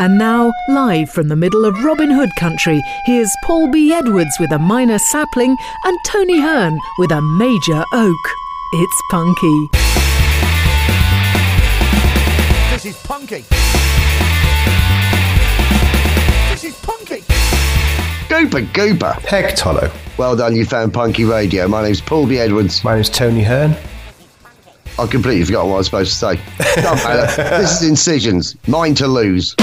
And now, live from the middle of Robin Hood country, here's Paul B. Edwards with a minor sapling and Tony Hearn with a major oak. It's punky. This is punky. This is punky. Gooper, gooper. Heck, Tolo. Well done, you found Punky Radio. My name's Paul B. Edwards. My name's Tony Hearn. I completely forgot what I was supposed to say. Don't matter. this is Incisions. Mine to lose.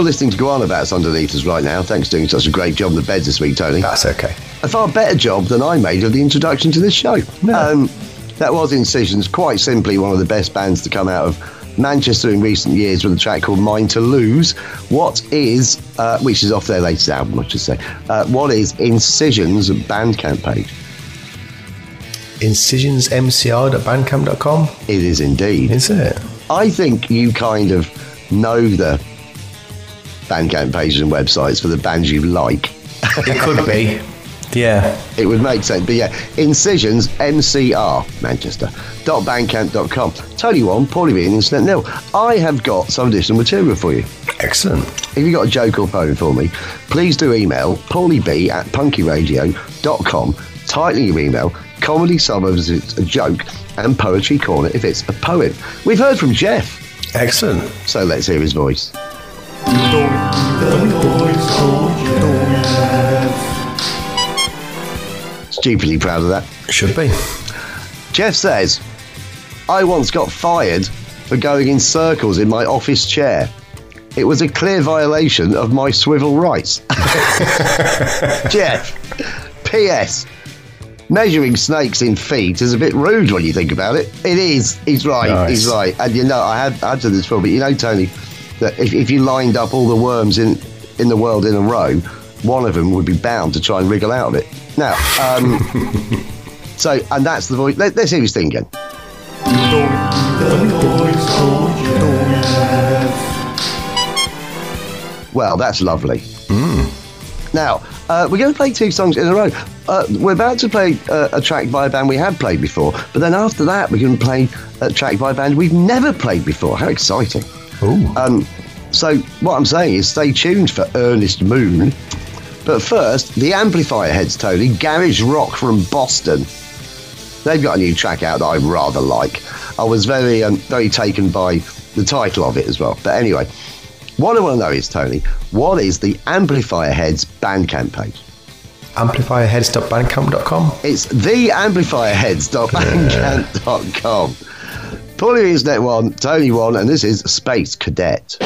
You're listening to Guana Batz underneath us right now. Thanks for doing such a great job on the beds this week, Tony. That's okay. A far better job than I made of the introduction to this show. Um, that was Incisions, quite simply one of the best bands to come out of Manchester in recent years with a track called Mine to Lose. What is, uh, which is off their latest album, I should say, uh, what is Incisions Bandcamp page? Incisionsmcr.bandcamp.com. It is indeed. Is it? I think you kind of know the Bandcamp pages and websites for the bands you like. It could be. Yeah. It would make sense. But yeah, Incisions, MCR, Manchester, dot bandcamp.com. Tony One, Paulie B, and Internet Nil. I have got some additional material for you. Excellent. If you've got a joke or poem for me, please do email paulieb at punkyradio.com, titling your email, comedy suburbs if it's a joke, and poetry corner if it's a poem. We've heard from Jeff, Excellent. so let's hear his voice. Stupidly proud of that. Should be. Jeff says, I once got fired for going in circles in my office chair. It was a clear violation of my swivel rights. Jeff, P.S. Measuring snakes in feet is a bit rude when you think about it. It is. He's right. Nice. He's right. And you know, I had I had done this before, but you know, Tony, that if, if you lined up all the worms in in the world in a row, one of them would be bound to try and wriggle out of it. Now, um, so and that's the voice. Let, let's hear his thing again. Well, that's lovely. Now, uh, we're going to play two songs in a row. Uh, we're about to play uh, a track by a band we have played before, but then after that, we're going to play a track by a band we've never played before. How exciting! Um, so, what I'm saying is stay tuned for Ernest Moon. But first, the Amplifier Heads, Tony, Garage Rock from Boston. They've got a new track out that I rather like. I was very, um, very taken by the title of it as well. But anyway, what I want to know is, Tony, what is the Amplifier Heads Bandcamp page? Amplifierheads.bandcamp.com. It's theamplifierheads.bandcamp.com. Paulie is Net One, Tony One, and this is Space Cadet.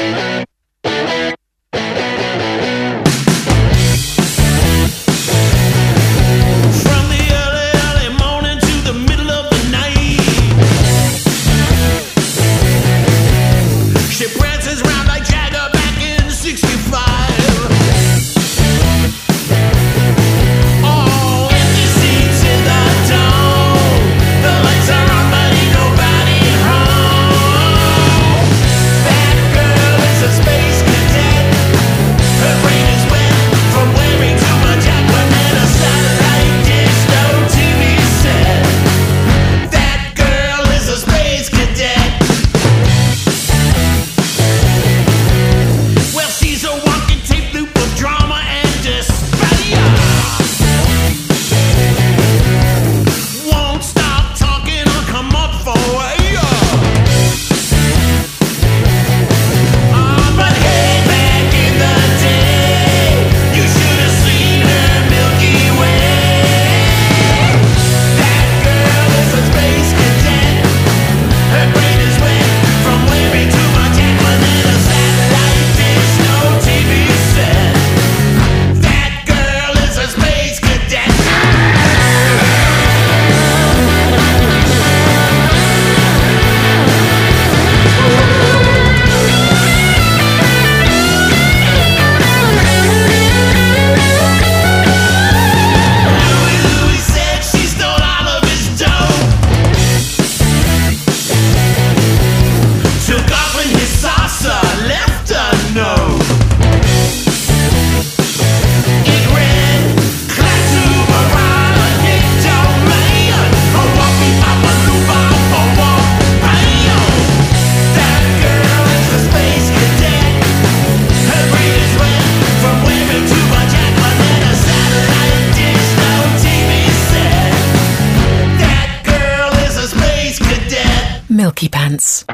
Pants.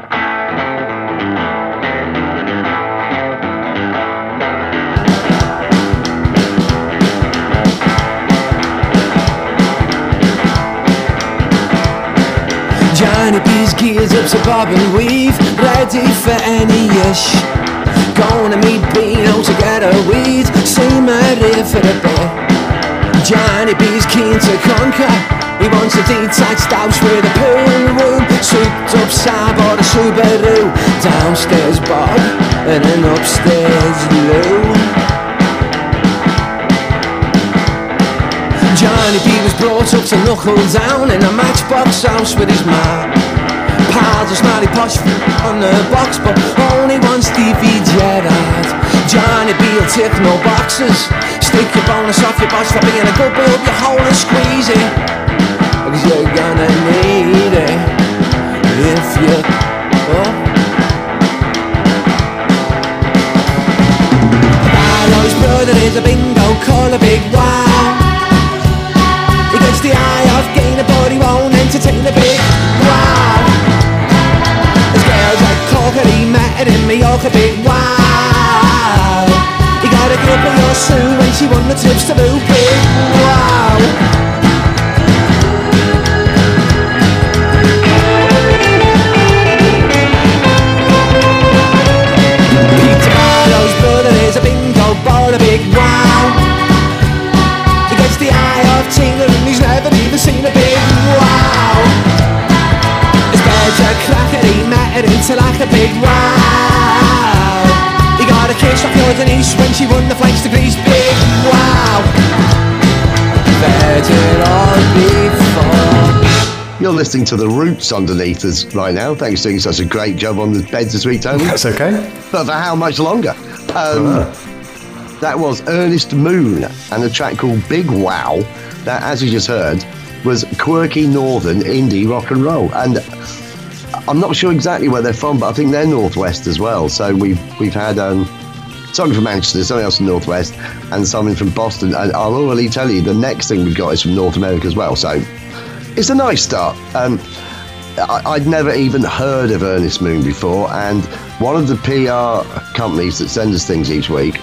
Johnny B's gears up and weave, ready for any ish. Gonna meet Beano to get a weed, my rear for a bit. Johnny B's keen to conquer. He wants a detached house with a pool room, souped up Saab or a Subaru. Downstairs Bob and an upstairs Lou. Johnny B was brought up to knuckle down in a matchbox house with his ma. Pals are smarty posh on the box, but only one Stevie Gerrard. Johnny B will tick no boxes. Stick your bonus off your boss for being a good boy, your hole and squeeze it. You're gonna need it if you. Oh. Brother is a bingo, big wow. He gets the eye won't entertain big wow. His girl's met in big wow. He got a grip of your Sue when she won the to boo, big wow. Into like a big wow. He got a kiss off your Denise when she won the flights to Greece, big wow. Better all before. You're listening to the roots underneath us right now. Thanks for doing such a great job on the beds this week, Tony. That's okay. But for how much longer? Um, that was Ernest Moon and a track called Big Wow, that, as you just heard, was quirky northern indie rock and roll. And I'm not sure exactly where they're from, but I think they're northwest as well. So we've we've had um, something from Manchester, something else from northwest, and something from Boston. And I'll already tell you, the next thing we've got is from North America as well. So it's a nice start. Um, I, I'd never even heard of Ernest Moon before, and one of the PR companies that send us things each week,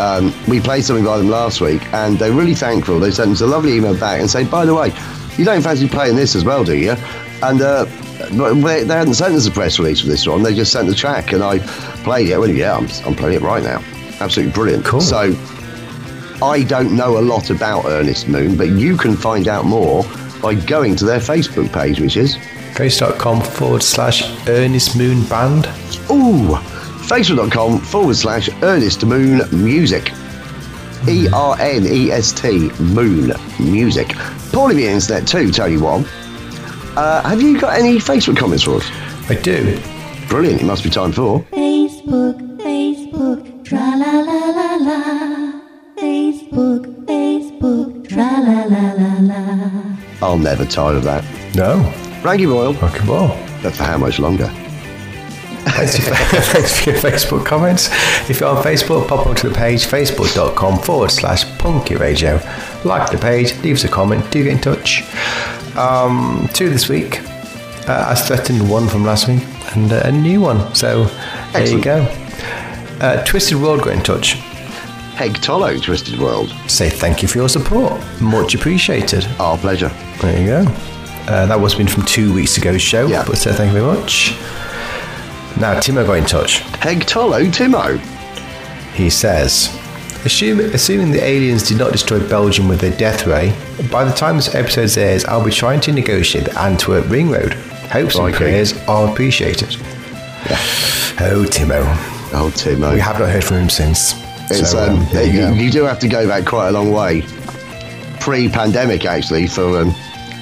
um, we played something by them last week, and they're really thankful. They sent us a lovely email back and say, by the way, you don't fancy playing this as well, do you? And uh, but they, they hadn't sent us a press release for this one. They just sent the track, and I played it. I went, yeah, I'm, I'm playing it right now. Absolutely brilliant. Cool. So I don't know a lot about Ernest Moon, but you can find out more by going to their Facebook page, which is Face.com forward slash Ernest Moon Band. ooh, facebook.com forward slash Ernest Moon Music. E R N E S T Moon Music. Paulie the internet too, tell you what. Uh, have you got any Facebook comments for us? I do. Brilliant, it must be time for. Facebook, Facebook, tra la la la la. Facebook, Facebook, tra la la la la. I'll never tire of that. No. Raggy Royal, Okay, well. but for how much longer? Thanks for, thanks for your Facebook comments. If you're on Facebook, pop onto the page facebook.com forward slash punky radio. Like the page, leave us a comment, do get in touch. Um, two this week. Uh, as threatened, one from last week and uh, a new one. So there you go. Uh, Twisted World got in touch. Peg Tollo, Twisted World. Say thank you for your support. Much appreciated. Our pleasure. There you go. Uh, that was been from two weeks ago's show, Yeah. but uh, thank you very much. Now, Timo got in touch. Peg Tollo, Timo. He says, Assume, assuming the aliens did not destroy Belgium with their death ray, by the time this episode airs, I'll be trying to negotiate the Antwerp Ring Road. Hopes and prayers are appreciated. Oh, Timo. Oh, Timo. We have not heard from him since. It's, so, um, um, there you you, go. you do have to go back quite a long way. Pre pandemic, actually, for um,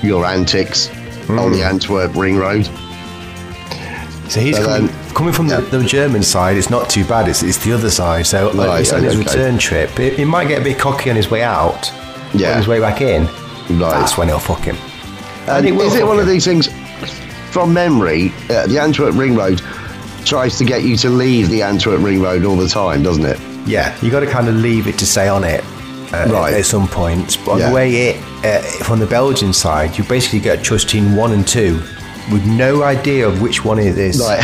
your antics Hmm. on the Antwerp Ring Road. So he's But, coming, um, coming from yeah. the, the German side. It's not too bad. It's, it's the other side. So like, Right, it's on his okay. return trip. He, he might get a bit cocky on his way out. Yeah. On his way back in. Right. That's when he'll fuck him. And it is it one of these things, from memory, uh, the Antwerp Ring Road tries to get you to leave the Antwerp Ring Road all the time, doesn't it? Yeah, you got to kind of leave it to say on it uh, Right. at some point. But on Yeah. the way it uh, from the Belgian side, you basically get trusting one and two with no idea of which one it is. Right.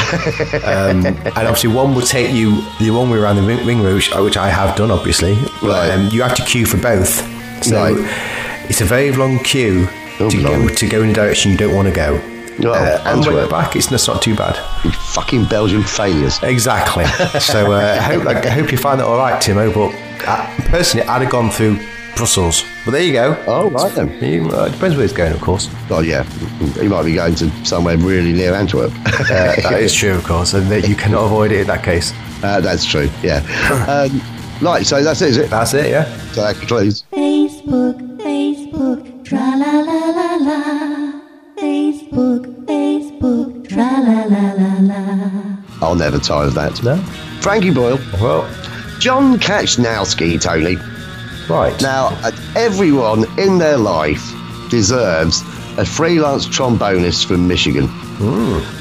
um, and obviously, one will take you the one way around the ring, ring route, which, which I have done, obviously. Right. Um, you have to queue for both. So Right. it's a very long queue Oh, to, go, to go in a direction you don't want to go. Oh, uh, and when you're back, it's it's not too bad. You fucking Belgian failures. Exactly. so uh, I, hope, I hope you find that all right, Timo. But uh, personally, I'd have gone through Brussels. But there you go. Oh, right then. You, uh, it depends where he's going, of course. Oh, yeah, He might be going to somewhere really near Antwerp. Uh, that is true, of course, and that you cannot avoid it in that case. Uh, that's true, yeah. um, right, so that's it, is it? That's it, yeah. So that concludes. Facebook, Facebook, tra la la la la. Facebook, Facebook, tra la la la la. I'll never tire of that. No. Frankie Boyle, Well, John Kachnowski, Tony. Right. Now, uh, everyone in their life deserves a freelance trombonist from Michigan.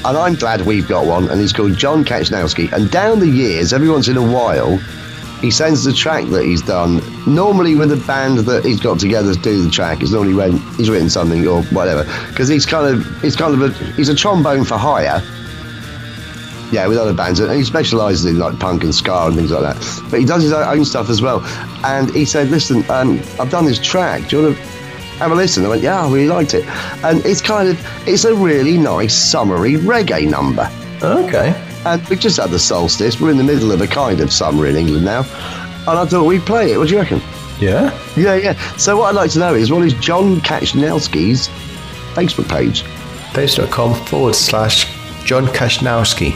And I'm glad we've got one, and he's called John Kachnowski. And down the years, every once in a while, he sends the track that he's done, normally with a band that he's got together to do the track. It's normally when he's written something or whatever. Because he's kind of, he's kind of a, he's a trombone for hire. Yeah, with other bands, and he specialises in like punk and ska and things like that. But he does his own stuff as well. And he said, "Listen, um, I've done this track. Do you want to have a listen?" I went, "Yeah, I really liked it." And it's kind of, it's a really nice summery reggae number. Okay. And we just had the solstice. We're in the middle of a kind of summer in England now. And I thought we'd play it. What do you reckon? Yeah. Yeah, yeah. So what I'd like to know is what is John Kachnowski's Facebook page? Facebook.com forward slash John Kachnowski.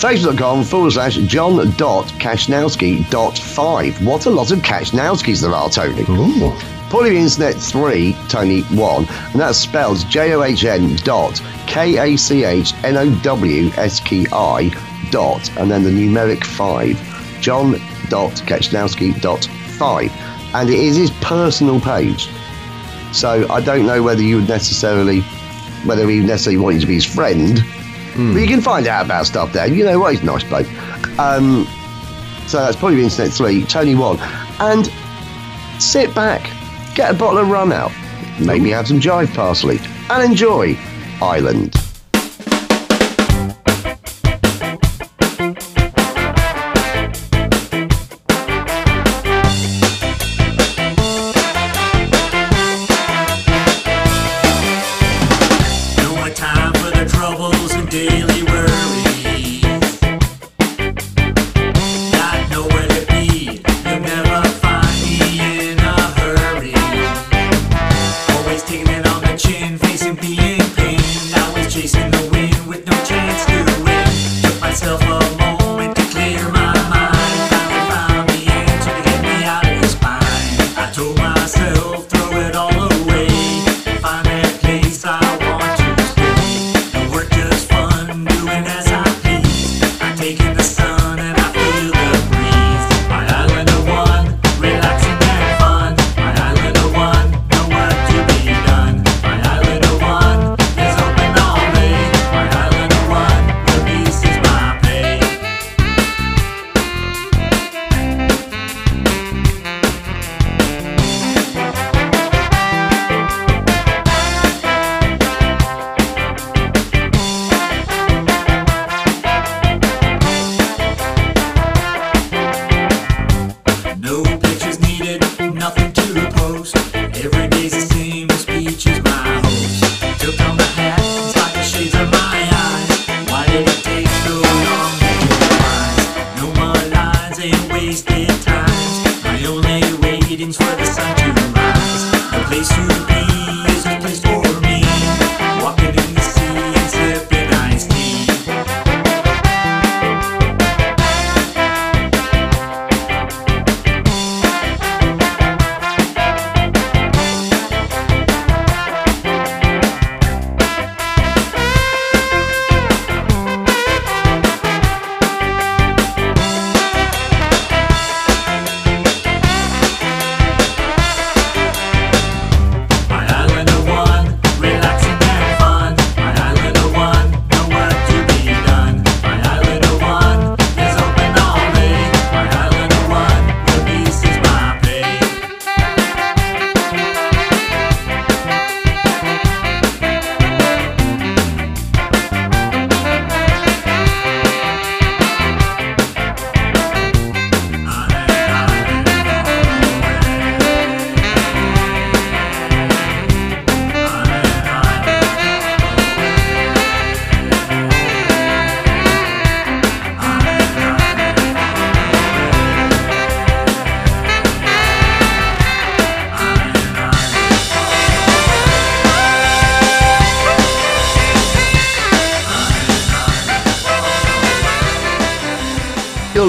Facebook.com forward slash John dot Kachnowski dot five. What a lot of Kachnowskis there are, Tony. Ooh. Paulie Internet 3, Tony 1, and that's spelled J O H N dot K A C H N O W S K I dot, and then the numeric 5. John dot Kachnowski dot 5. And it is his personal page. So I don't know whether you would necessarily, whether he necessarily want you to be his friend, but you can find out about stuff there. You know what? He's a nice bloke. Um, so that's probably been Internet 3, Tony 1. And sit back, get a bottle of rum out, maybe have some jive parsley, and enjoy Island.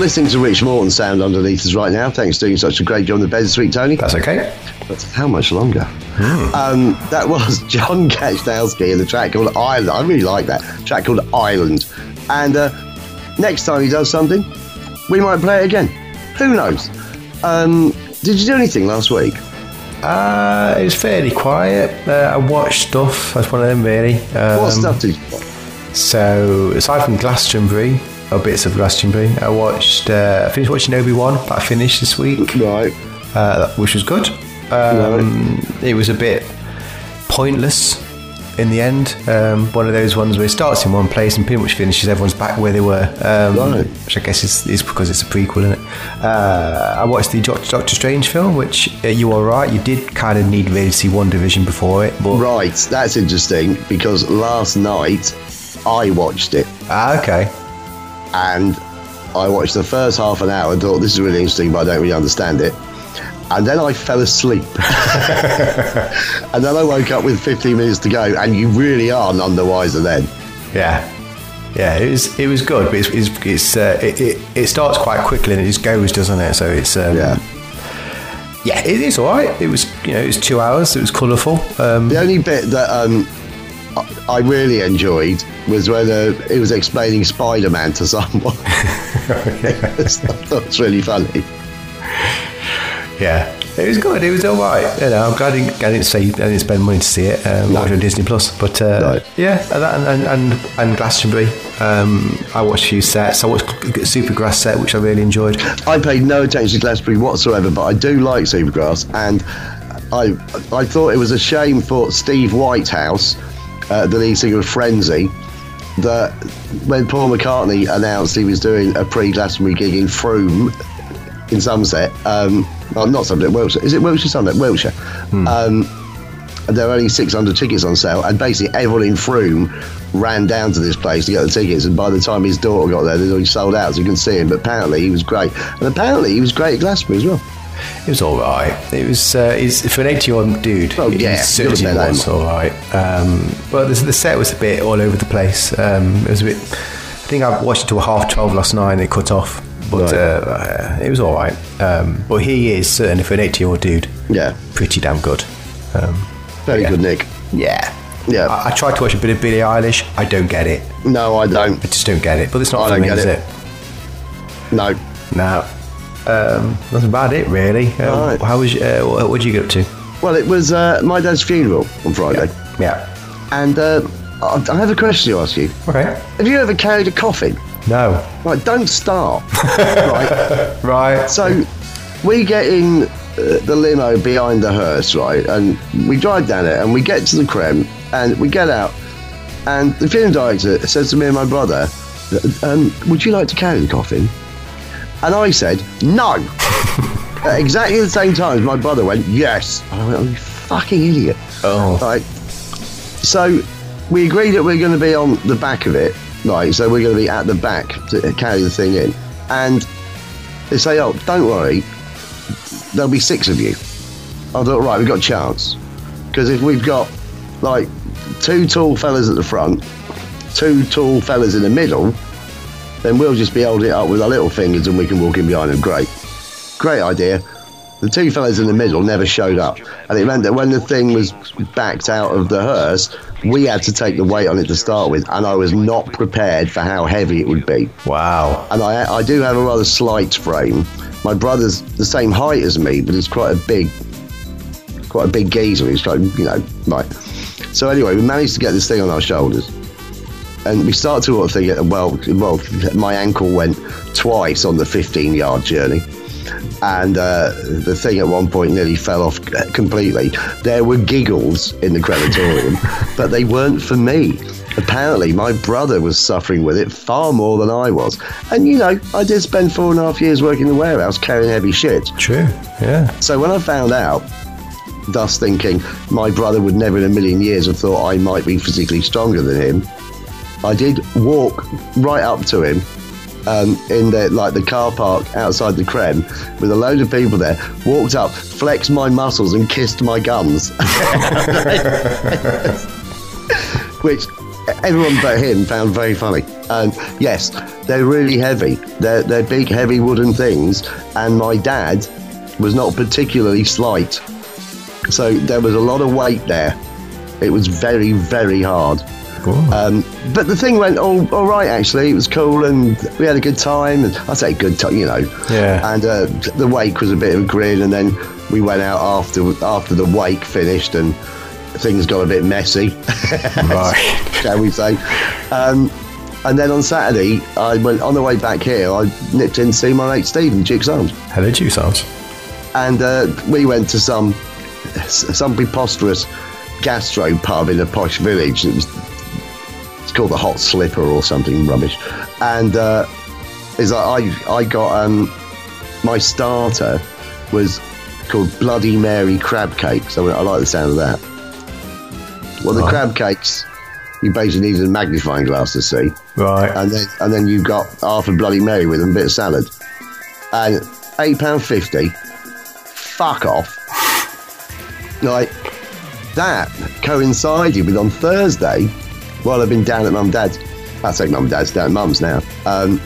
Listening to Rich Morton sound underneath us right now. Thanks for doing such a great job on the bed this week, Tony. That's okay. But how much longer? Um, that was John Kachnowski in the track called Island. I really like that track called Island. And uh, next time he does something, we might play it again. Who knows? Um, did you do anything last week? Uh, it was fairly quiet. Uh, I watched stuff. That's one of them, really. Um, what stuff did you watch? So, aside from Glastonbury, or bits of Glastonbury, I watched. Uh, I finished watching Obi Wan. That I finished this week, Right. uh, which was good. Um, It was a bit pointless in the end. Um, one of those ones where it starts in one place and pretty much finishes. Everyone's back where they were, um, Right. which I guess is, is because it's a prequel, isn't it? Uh, I watched the Doc- Doctor Strange film, which uh, you are right. You did kind of need really to see WandaVision before it, but Right, that's interesting because last night I watched it ah, okay. And I watched the first half an hour and thought this is really interesting, but I don't really understand it. And then I fell asleep. and then I woke up with 15 minutes to go, and you really are none the wiser then. Yeah, yeah, it was it was good, but it's it's, it's uh, it, it it starts quite quickly and it just goes, doesn't it? So it's um, Yeah. yeah, it is all right. It was you know it was two hours. It was colourful. Um, The only bit that um, I I really enjoyed was when uh, he was explaining Spider Man to someone. that was really funny. yeah, it was good. It was all right. You know, I'm glad I didn't, I didn't say I didn't spend money to see it. Um, No. watch on Disney Plus, but uh, No. yeah, and, and and and Glastonbury. Um, I watched a few sets. I watched Supergrass set, which I really enjoyed. I paid no attention to Glastonbury whatsoever, but I do like Supergrass, and I I thought it was a shame for Steve Whitehouse, uh, the lead singer of Frenzy, that when Paul McCartney announced he was doing a pre-Glastonbury gig in Frome in Somerset, um, well, not Somerset, Wiltshire. Is it Wiltshire, Somerset? Wiltshire. Um, and there were only 600 tickets on sale, and basically everyone in Frome ran down to this place to get the tickets. And by the time his daughter got there, they'd already sold out, so you can see him. But apparently, he was great, and apparently, he was great at Glastonbury as well. It was all right. It was uh, for an eighty-year-old dude. Oh, it yeah, certainly you'll bet was all right. Um, but the, the set was a bit all over the place. Um, it was a bit. I think I watched it till half twelve last night and it cut off. But Right. uh, it was all right. Um, but he is certainly for an eighty-year-old dude. Yeah, Pretty damn good. Um, very Yeah. good, Nick. yeah. Yeah. I, I tried to watch a bit of Billie Eilish. I don't get it. No, I don't. I just don't get it. But it's not I for me, it. it? No. No. Um, that's about it, really. Um, Right. How was? Uh, what what did you get up to? Well, it was uh, my dad's funeral on Friday, Yeah. and uh, I I have a question to ask you. Okay. Have you ever carried a coffin? No. Right, don't start. right. Right. So we get in uh, the limo behind the hearse, right, and we drive down it, and we get to the creme, and we get out, and the funeral director says to me and my brother, um, "Would you like to carry the coffin?" And I said, "No." At exactly the same time as my brother went, "Yes." And I went, "Oh, you fucking idiot!" Oh. Right. So we agreed that we're going to be on the back of it, right? So we're going to be at the back to carry the thing in. And they say, oh, don't worry, there'll be six of you. I thought, right, we've got a chance. Because if we've got like two tall fellas at the front, two tall fellas in the middle, then we'll just be holding it up with our little fingers and we can walk in behind them. Great. Great idea. The two fellas in the middle never showed up. And it meant that when the thing was backed out of the hearse, we had to take the weight on it to start with. And I was not prepared for how heavy it would be. Wow. And I, I do have a rather slight frame. My brother's the same height as me, but he's quite a big, quite a big geezer. He's like, you know, right. So anyway, we managed to get this thing on our shoulders. And we started to think, well, well, my ankle went twice on the 15 yard journey. And uh, the thing at one point nearly fell off completely. There were giggles in the crematorium, but they weren't for me. Apparently, my brother was suffering with it far more than I was. And you know, I did spend four and a half years working in the warehouse carrying heavy shit. True. Yeah. So when I found out, thus thinking my brother would never in a million years have thought I might be physically stronger than him, I did walk right up to him um, in the like the car park outside the creme with a load of people there. Walked up, flexed my muscles, and kissed my gums, which everyone but him found very funny. And yes, they're really heavy. They're they're big, heavy wooden things. And my dad was not particularly slight, so there was a lot of weight there. It was very, very hard. Um, but the thing went all, all right, actually. It was cool and we had a good time. And I say good time, you know. Yeah. And uh, the wake was a bit of a grin. And then we went out after after the wake finished and things got a bit messy, Right. shall we say. Um, and then on Saturday, I went on the way back here. I nipped in to see my mate Stephen Jukes Arms, Hello, Juice Arms. and uh, we went to some some preposterous gastro pub in a posh village. It was called the Hot Slipper or something rubbish, and uh, is like I I got um my starter was called Bloody Mary crab cake. So I like the sound of that. Well, the Right. crab cakes you basically need a magnifying glass to see Right. and then and then you've got half a bloody Mary with them, a bit of salad, and eight pound fifty. Fuck off. Like that coincided with on Thursday, while I've been down at mum and dad's. I say mum and dad's down at mum's now. Um,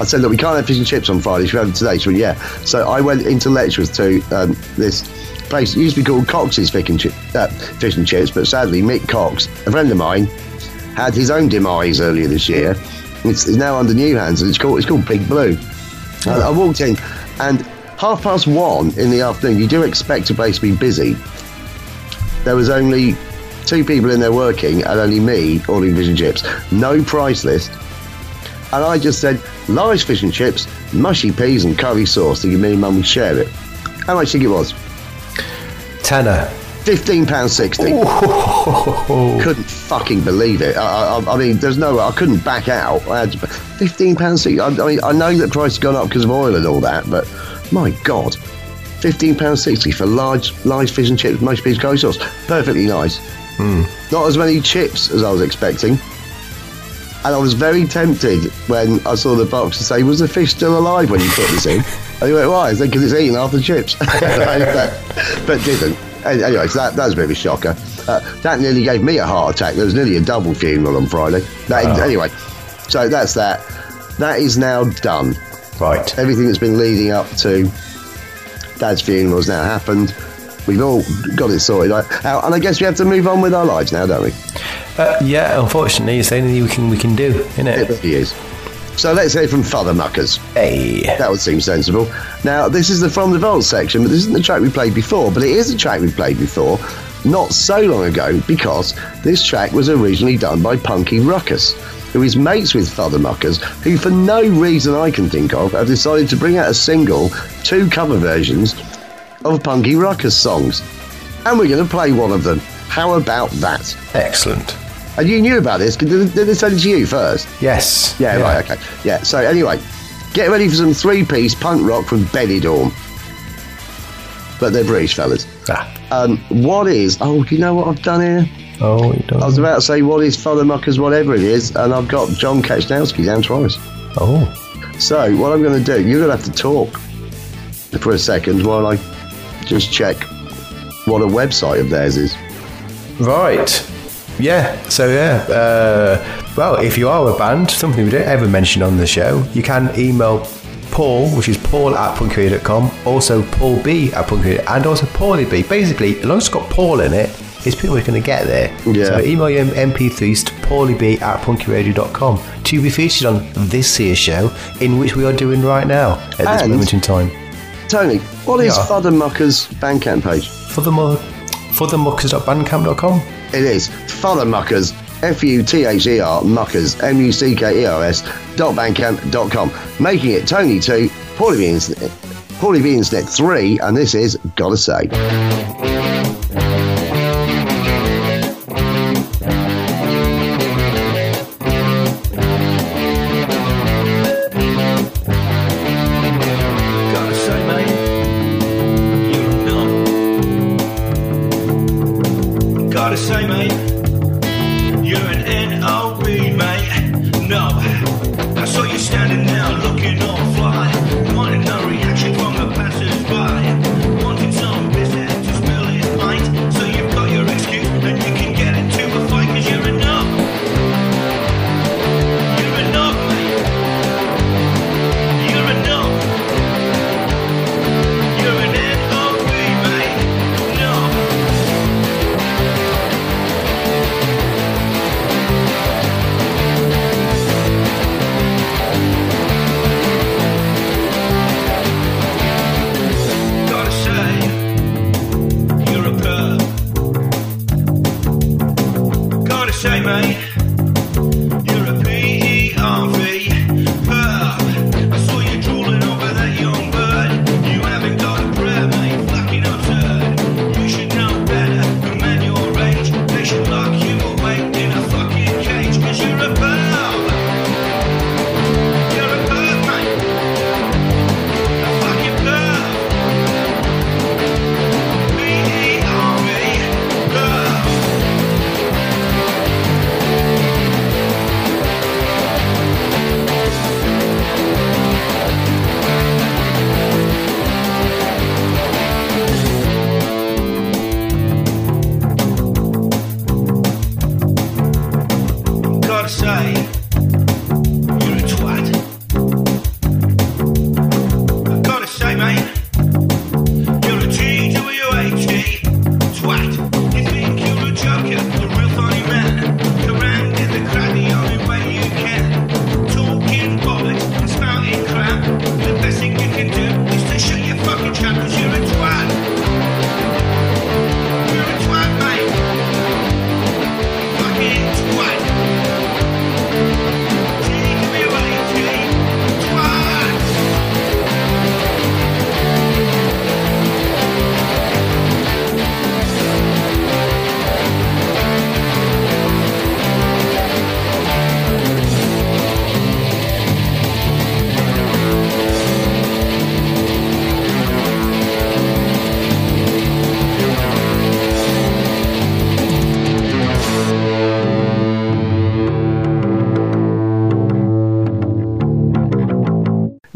I said, look, we can't have fish and chips on Friday. Should we have it today? She went, yeah. So I went into Letchworth to um, this place. It used to be called Cox's Fish and, uh, fish and Chips, but sadly, Mick Cox, a friend of mine, had his own demise earlier this year. It's, it's now under new hands, and it's called it's called Big Blue. I walked in, and half past one in the afternoon. You do expect a place to be busy. There was only two people in there working, and only me ordering fish and chips. No price list. And I just said, large fish and chips, mushy peas, and curry sauce. Thinking me and mum would share it. How much do you think it was? Tenner. Fifteen pound sixty. Couldn't fucking believe it. I, I, I mean, there's no. Way I couldn't back out. I had to, fifteen pounds. I, I mean, I know that price has gone up because of oil and all that, but my god, fifteen pounds sixty for large, large fish and chips, most peas and curry sauce. Perfectly nice. Not as many chips as I was expecting. And I was very tempted when I saw the box to say, "Was the fish still alive when you put this in?" And he went, "Why?" I said, "Because it's eating half the chips," but, but didn't. An- Anyway, so that, that was a bit of a shocker. Uh, that nearly gave me a heart attack. There was nearly a double funeral on Friday. That, Anyway, so that's that. That is now done. Right. Everything that's been leading up to Dad's funeral has now happened. We've all got it sorted out, and I guess we have to move on with our lives now, don't we? Uh, yeah, unfortunately, it's the only thing we can we can do, isn't It it? really is. So let's hear from Futher Muckers. Hey. That would seem sensible. Now, this is the From the Vault section, but this isn't the track we played before, but it is a track we played before not so long ago because this track was originally done by Punky Ruckus, who is mates with Futher Muckers, who, for no reason I can think of, have decided to bring out a single, two cover versions of Punky Ruckus songs. And we're going to play one of them. How about that? Excellent. And you knew about this. Did, did they send it to you first? Yes. Yeah, right, okay. Yeah, so anyway, get ready for some three piece punk rock from Benidorm. But they're British fellas. Ah. Um, what is, oh, do you know what I've done here? Oh, you don't. I was about to say, what is Futher Muckers, whatever it is, and I've got John Kachnowski down twice. Oh. So, what I'm going to do, you're going to have to talk for a second while I just check what a website of theirs is. Right. Yeah. So yeah. Uh, well, if you are a band, something we don't ever mention on the show, you can email Paul, which is paul at punkradio.com, also Paul B at punkradio, and also Paulie B. Basically, as long as it's got Paul in it, it's pretty much going to get there. Yeah. So email your MP3s to paulieb at punkradio.com to be featured on this here show, in which we are doing right now at this And- moment in time. Tony, what is Yeah. Futher Muckers' Bandcamp page? For the mo- for the muckers.bandcamp.com. It is Futher Muckers, F U T H E R Muckers, M U C K E R S, dot bandcamp dot com. Making it Tony 2, Paulie B Internet, Paulie B Internet 3, and this is Gotta Say.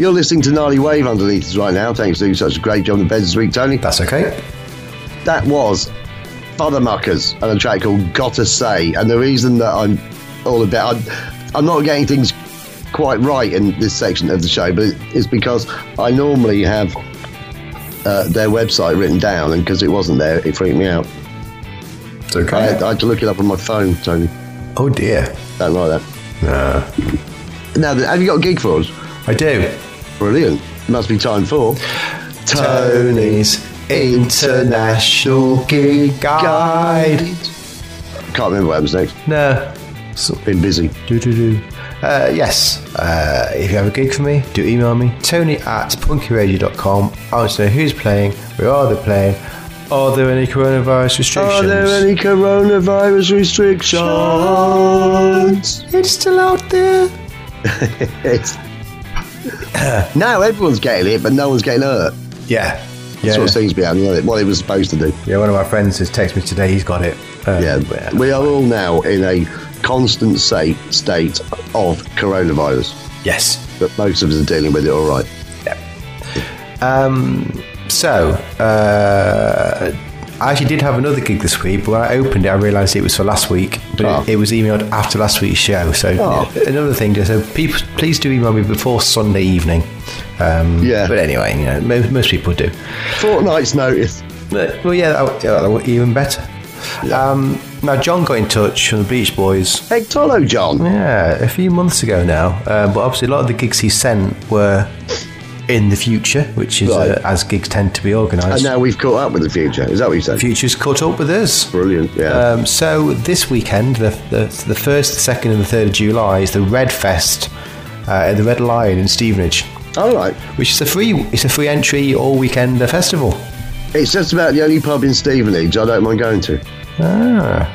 You're listening to Gnarly Wave underneath us right now. Thanks for doing such a great job in the bed this week, Tony. That's okay. That was Futher Muckers and a track called Gotta Say. And the reason that I'm all about, I'm, I'm not getting things quite right in this section of the show, but it's because I normally have uh, their website written down, and because it wasn't there, it freaked me out. It's okay. I had, I had to look it up on my phone, Tony. oh dear. Don't like that. Nah. Now, have you got a gig for us? I do. Brilliant. Must be time for Tony's International Gig Guide. Can't remember what happens next. No. So, Been busy. do do do. Uh, yes. Uh, if you have a gig for me, do email me. Tony at punkyradio.com. I want to know who's playing, where are they playing, are there any coronavirus restrictions? Are there any coronavirus restrictions? It's still out there. Now everyone's getting it, but no one's getting hurt. Yeah. That's Yeah. what seems to be happening. isn't? What it was supposed to do. Yeah, one of my friends has texted me today. He's got it. Um, Yeah, we are all now in a constant state state of coronavirus, Yes. but most of us are dealing with it all right. Yeah. Um, so, uh, I actually did have another gig this week, but when I opened it, I realised it was for last week. But Oh. it, it was emailed after last week's show. So, Oh. another thing, just so people, please do email me before Sunday evening. Um, Yeah. But anyway, you know, most, most people do. Fortnight's notice. But, well, yeah, that, yeah, that even better. Um, now, John got in touch from the Beach Boys. Hey, Tolo John. Yeah, a few months ago now. Uh, but obviously, a lot of the gigs he sent were in the future, which is Right. uh, as gigs tend to be organised. And now we've caught up with the future. Is that what you said? Future's caught up with us. Brilliant. Yeah. Um, so this weekend, the, the the first, the second, and the third of July is the Red Fest uh, at the Red Lion in Stevenage, all right. which is a free it's a free entry all weekend festival. It's just about the only pub in Stevenage I don't mind going to. Ah,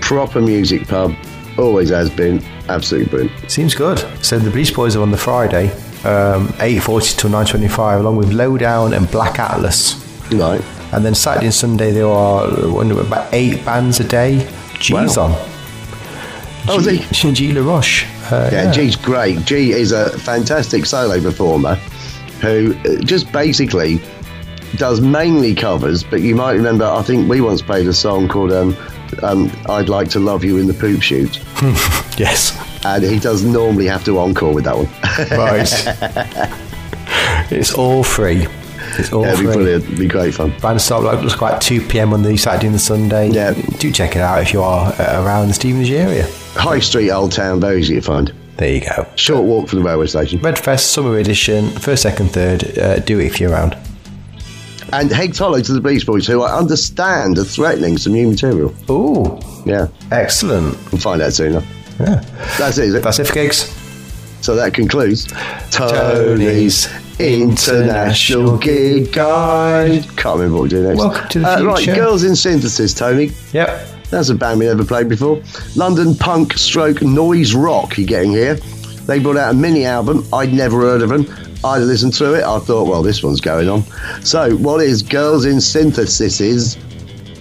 Proper music pub. Always has been. Absolutely brilliant. seems good. So the Beach Boys are on the Friday, um, eight forty to nine twenty five, along with Lowdown and Black Atlas. Right. And then Saturday and Sunday there are about eight bands a day. G's Wow. on. Oh, he? G, G LaRoche. Uh, Yeah, G's great. G is a fantastic solo performer who uh, just basically does mainly covers, but you might remember, I think we once played a song called um, um, I'd Like to Love You in the Poop Shoot, Yes. And he does normally have to encore with that one. Right. it's all free. It's all It'd be free. brilliant. It'd be great fun. Band start looks like 2 p.m. on the Saturday and the Sunday. Yeah. Do check it out if you are uh, around the Stevenage area. High Street, Old Town, very easy to find. There you go. Short walk from the railway station. Red Fest Summer Edition, first, second, third. Uh, do it if you're around. and Head Hollow to the Beach Boys, who I understand are threatening some new material. Ooh, Yeah, excellent. we'll find out soon enough. Yeah. That's it, is it? That's it for gigs. So that concludes Tony's International Gig Guide. Can't remember what we do next. Welcome to the Uh, Right. Girls in Synthesis, Tony. Yep. That's a band we never played before. London punk stroke noise rock you're getting here. They brought out a mini album. I'd never heard of them. I listened to it. I thought, well, this one's going on. So, what is Girls in Synthesis's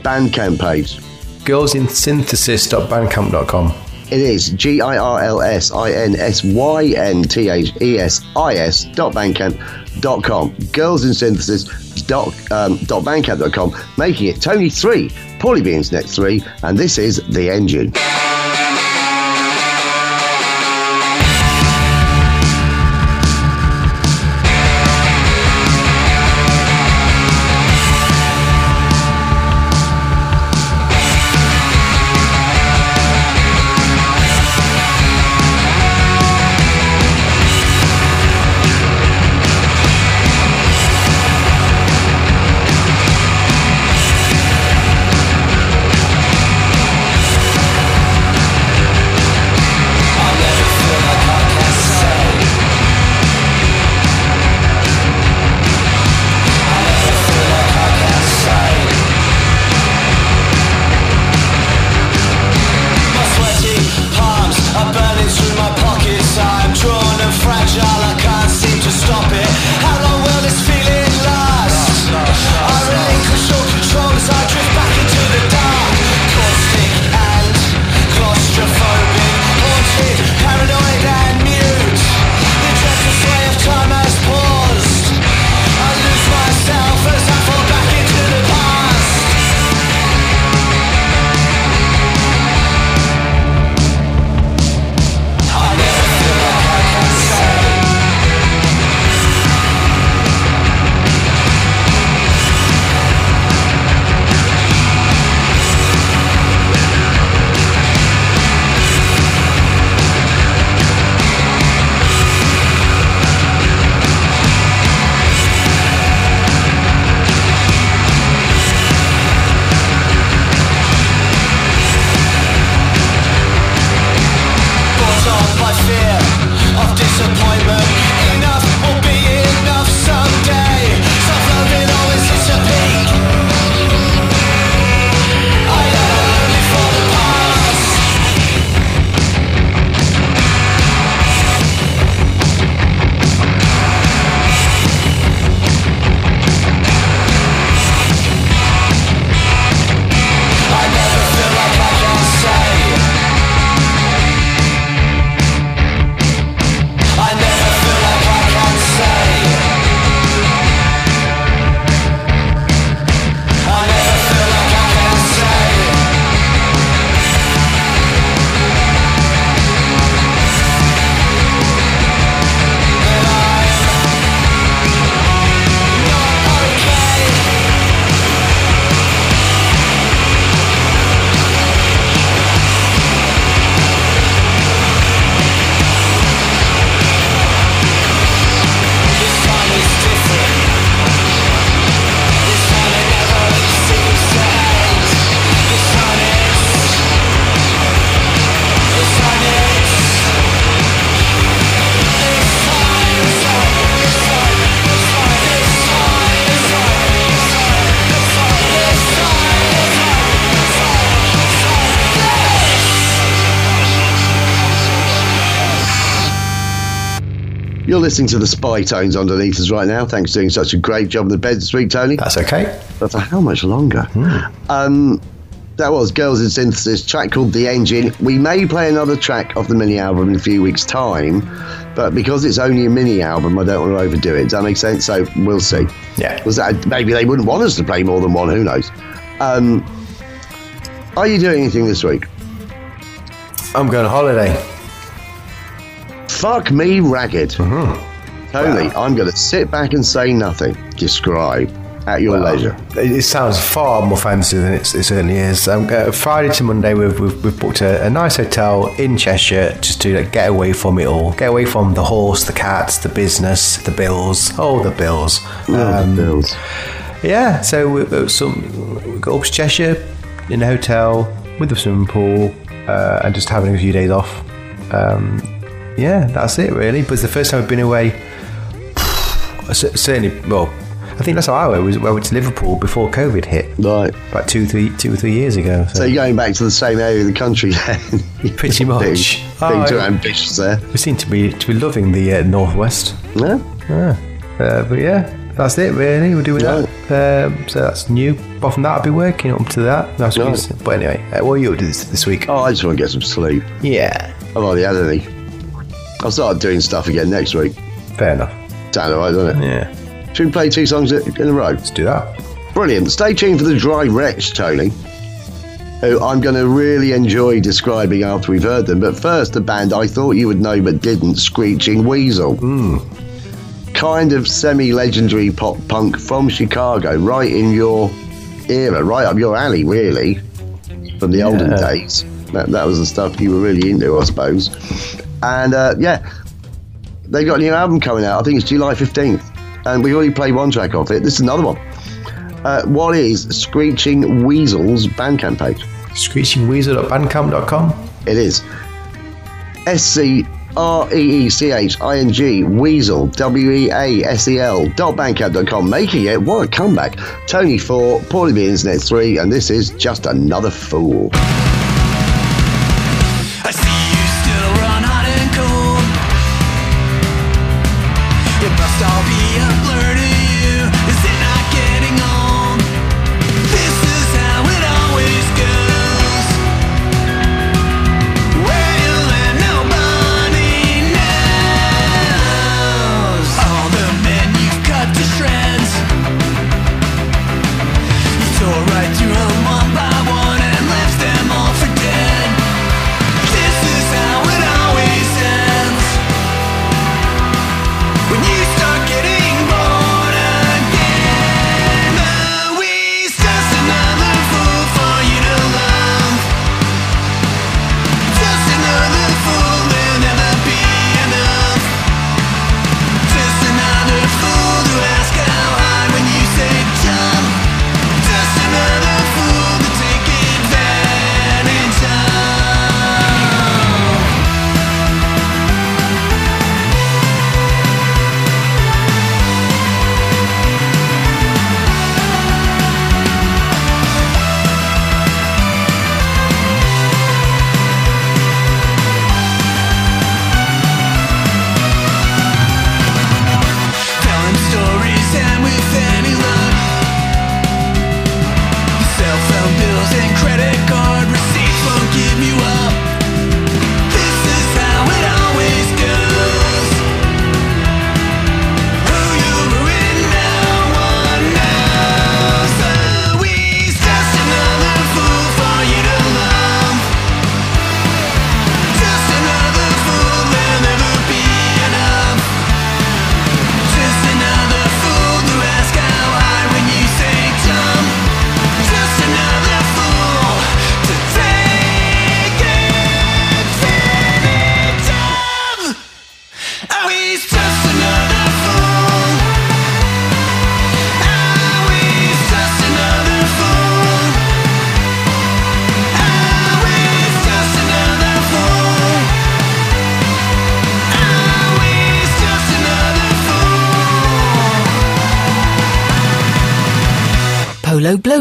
Bandcamp page? Girlsinsynthesis.bandcamp.com. It is G I R L S I N S Y N T H E S I S dot bandcamp dot com. Girls in Synthesis dot, um, dot com, making it Tony 3, Paulie B Internet 3, and this is The Engine. Listening to the spy tones underneath us right now. Thanks for doing such a great job in the bed this week, Tony. That's okay. But for how much longer? Um, that was Girls in Synthesis, track called The Engine. We may play another track of the mini album in a few weeks' time, but because it's only a mini album, I don't want to overdo it. Does that make sense? So we'll see. Yeah. Was that maybe they wouldn't want us to play more than one? Who knows? Um, are you doing anything this week? I'm going on holiday. Fuck me ragged. Mm-hmm. Tony, I'm going to sit back and say nothing. Describe at your leisure. It, it sounds far more fancy than it's, it certainly is. Um, uh, Friday to Monday, we've, we've, we've booked a, a nice hotel in Cheshire just to like, get away from it all. Get away from the horse, the cats, the business, the bills. Oh, the bills. Oh, the bills. yeah, so we, some we got up to Cheshire in a hotel with a swimming pool uh, and just having a few days off. Um, yeah, that's it really. But it's the first time I've been away. Certainly, well, I think that's how I went. Was I went to Liverpool before COVID hit, Right. about two, three, two or three years ago. So, So you're going back to the same area of the country then? Pretty much. Being, Oh, too ambitious there. we seem to be to be loving the uh, northwest. Yeah? Yeah. Uh, but yeah, that's it really. We're doing that. Um, so that's new. Apart from that, I'll be working up to that. That's Right. But anyway, uh, what are you up to this, this week? Oh, I just want to get some sleep. Yeah, I've already had any. I'll start doing stuff again next week. fair enough. Sound alright, doesn't it? Yeah, Should we play two songs in a row? let's do that. Brilliant. Stay tuned for the Dry Wretch, Tony, who I'm going to really enjoy describing after we've heard them. But first, the band I thought you would know but didn't, Screeching Weasel. Hmm. Kind of semi legendary pop punk from Chicago, right in your era, right up your alley, really, from the olden days. That, that was the stuff you were really into, I suppose. And uh, yeah, they've got a new album coming out. I think it's July 15th. And we already played one track off it. This is another one. Uh, what is Screeching Weasel's Bandcamp page? Screechingweasel.bandcamp.com. It is S C R E E C H I N G Weasel W E A S E L dot bandcamp.com. Making it what a comeback. Tony four, Paulie B Internet three, and this is just another fool.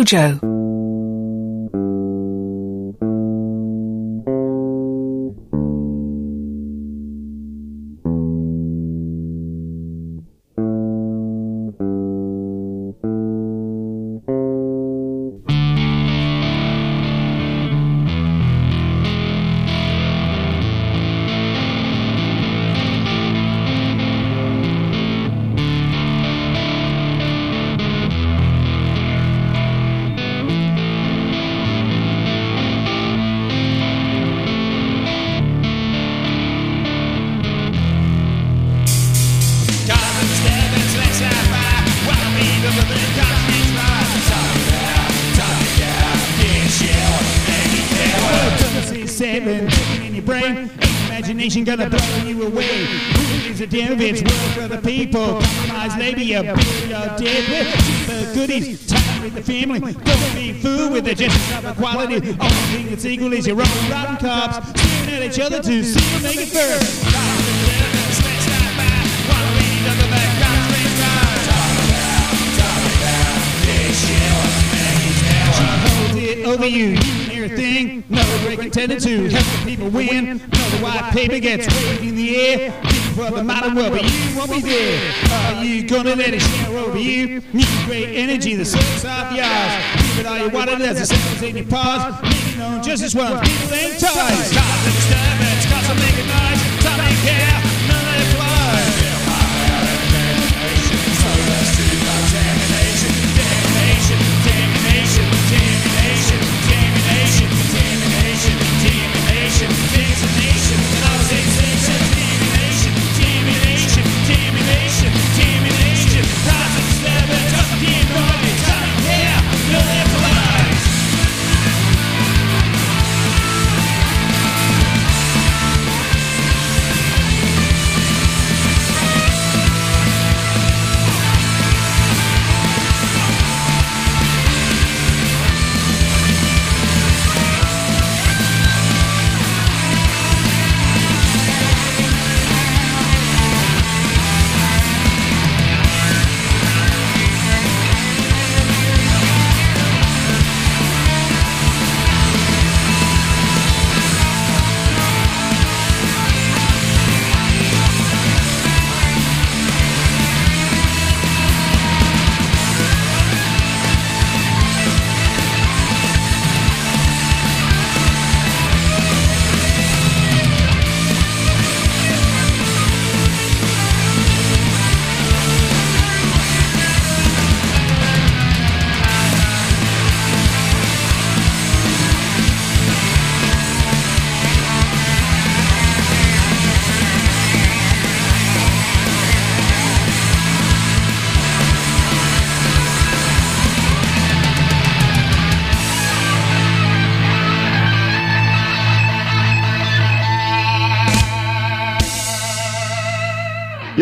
Polo Blojo. settling in your brain. Imagination gonna blow you away. Who gives a if it's work for the people? Compromise you build your dead. Super goodies, time with the family. Don't be fooled with the justice of equality. Only thing that's equal is your own rotten cops. Staring at each other to see who make it first. Over you your thing. No break intended to help the people win. No the white paper gets waved in the air. People for the modern world, but you won't be there. Are you gonna let it share over you? Need great energy, the source of yours. Give it all you want, it as the cells in your paws. Make it known just as well. People ain't toys. Cause the disturbance, cause I'm making noise.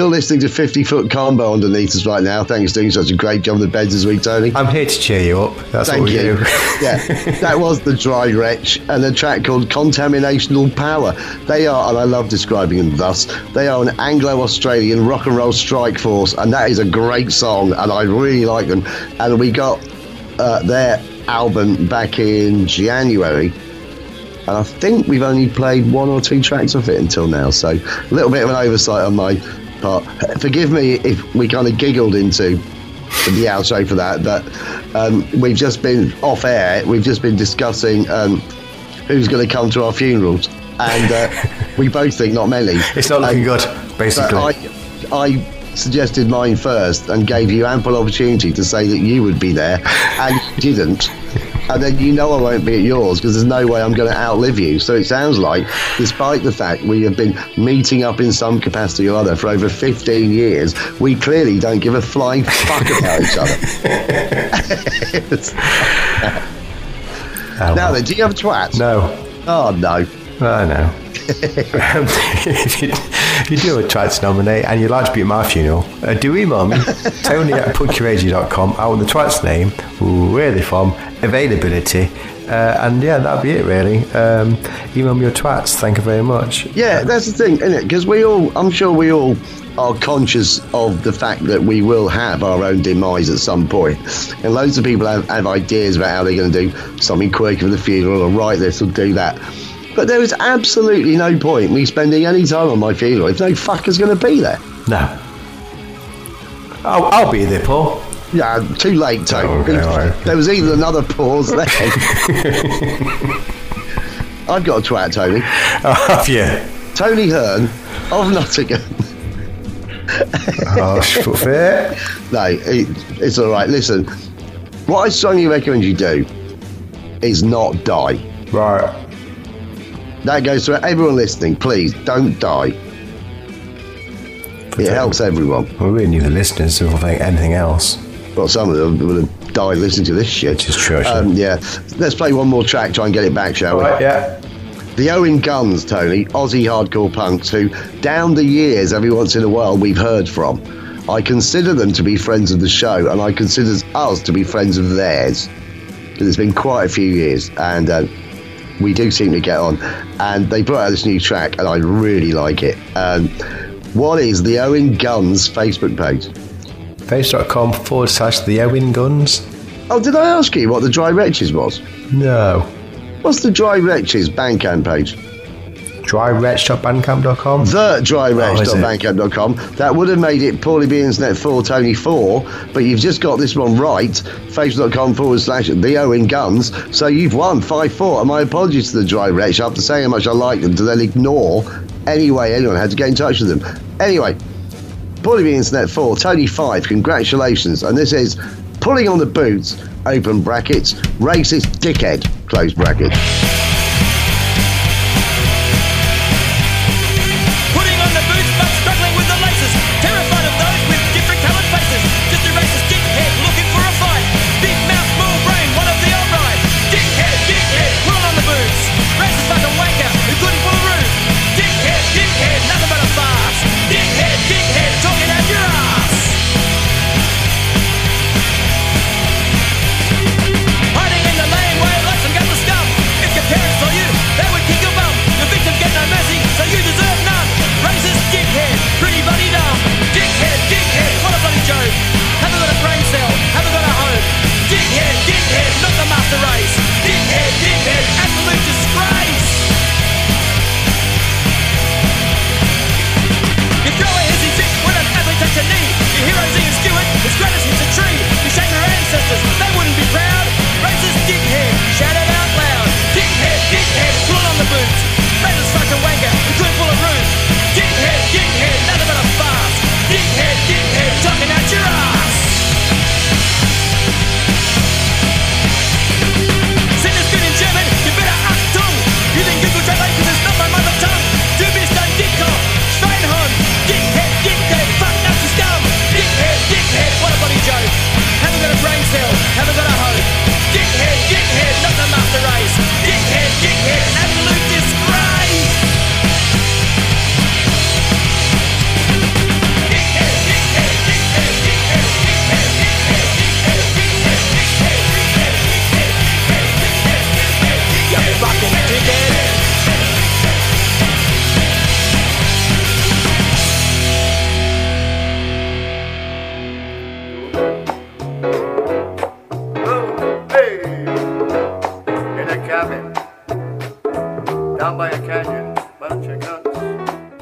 You're listening to 50 Foot Combo underneath us right now. Thanks for doing such a great job on the beds this week, Tony. I'm here to cheer you up. That's Thank what we you. do. yeah, that was the Dry Wretch and a track called Contaminational Power. They are, and I love describing them thus, they are an Anglo-Australian rock and roll strike force, and that is a great song, and I really like them. And we got uh, their album back in January. And I think we've only played one or two tracks of it until now, so a little bit of an oversight on my part. Forgive me if we kind of giggled into the outro for that, but um, we've just been off air. We've just been discussing um, who's going to come to our funerals, and uh, we both think not many. It's not looking And- good, basically. I, I suggested mine first and gave you ample opportunity to say that you would be there, and you didn't. And then you know I won't be at yours because there's no way I'm going to outlive you. So it sounds like, despite the fact we have been meeting up in some capacity or other for over 15 years, we clearly don't give a flying fuck about each other. Oh, now then, do you have a twat? No. Oh, no. I know. Um, if, you, if you do a twats nominate and you'd like to be at my funeral, uh, do email me, tony at punkyradio.com. I want the twats name, where they're from, availability, uh, and yeah, that'll be it really. Um, email me your twats. Thank you very much. Yeah, that's the thing, isn't it? Because we all, I'm sure we all are conscious of the fact that we will have our own demise at some point. And loads of people have, have ideas about how they're going to do something quirky for the funeral or write this or do that. But there is absolutely no point me spending any time on my funeral if no fucker's going to be there. No. I'll, I'll be there, Paul. Yeah, too late, Tony. Oh, okay, right. There was even another pause there. I've got a twat, Tony. Oh, Have you? Tony Hearn of Nottingham. Oh, foot fair. No, it, it's all right. Listen, what I strongly recommend you do is not die. Right. That goes to everyone listening. Please don't die. It helps everyone. We really need the listeners if I think anything else. Well, some of them would have died listening to this shit. Which is true, actually. Um, yeah. Let's play one more track, try and get it back, shall we? Right, yeah. The Owen Guns, Tony, Aussie hardcore punks who, down the years, every once in a while, we've heard from. I consider them to be friends of the show, and I consider us to be friends of theirs. It's been quite a few years, and uh, we do seem to get on. And they brought out this new track, and I really like it. Um, what is the Owen Guns Facebook page? Facebook.com forward slash the Owen Guns. Oh, did I ask you what the Dry Wretches was? No. What's the Dry Wretches Bandcamp page? Drywretch.bandcamp.com. The drywretch.bandcamp.com. Oh, that would have made it Paulie B Internet 4 Tony 4, but you've just got this one right. Facebook.com forward slash the Owen Guns. So you've won 5 4. And my apologies to the Dry Wretch after saying how much I like them to then ignore any way anyone had to get in touch with them. Anyway, Paulie B Internet 4, Tony 5, congratulations. And this is Pulling on the Boots, open brackets, racist dickhead, close brackets.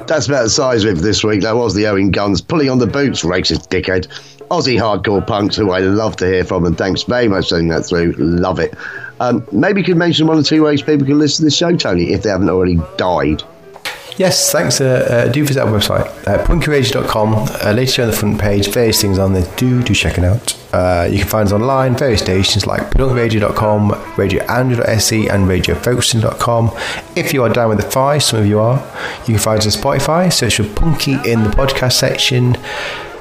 That's about the size of it this week. That was the Owen Guns pulling on the boots, racist dickhead. Aussie hardcore punks who I love to hear from, and thanks very much for sending that through. Love it. Um, maybe you could mention one or two ways people can listen to the show, Tony, if they haven't already died. Yes, thanks. Uh, uh, do visit our website, uh, punkyrage.com. Uh, later on the front page, various things on there. Do do check it out. Uh, you can find us online, various stations like punkradio.com, radioandrew.se, and radiofocusing.com. If you are down with the five, some of you are, you can find us on Spotify. Search for Punky in the podcast section.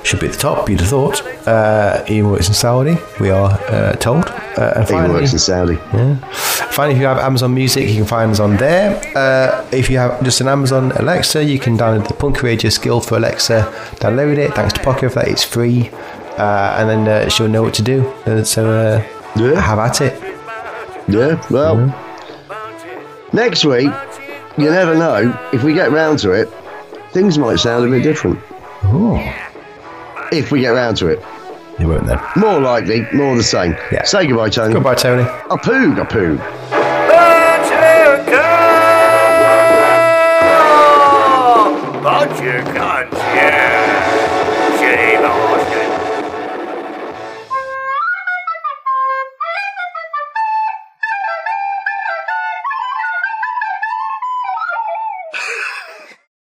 Should be at the top, you'd have thought. Uh, Ian works in Saudi, we are uh, told. Uh, and He works in Saudi. yeah. Finally, if you have Amazon Music, you can find us on there. Uh, if you have just an Amazon Alexa, you can download the Punk Radio skill for Alexa. Download it. Thanks to Pocket for that. It's free, uh, and then uh, she'll know what to do. Uh, so uh, have at it. Yeah, well, next week, you never know. If we get round to it, things might sound a bit different. If we get round to it. You won't then. More likely, more the same. Yeah. Say goodbye, Tony. Goodbye, Tony. A poog, a poog. Bunch of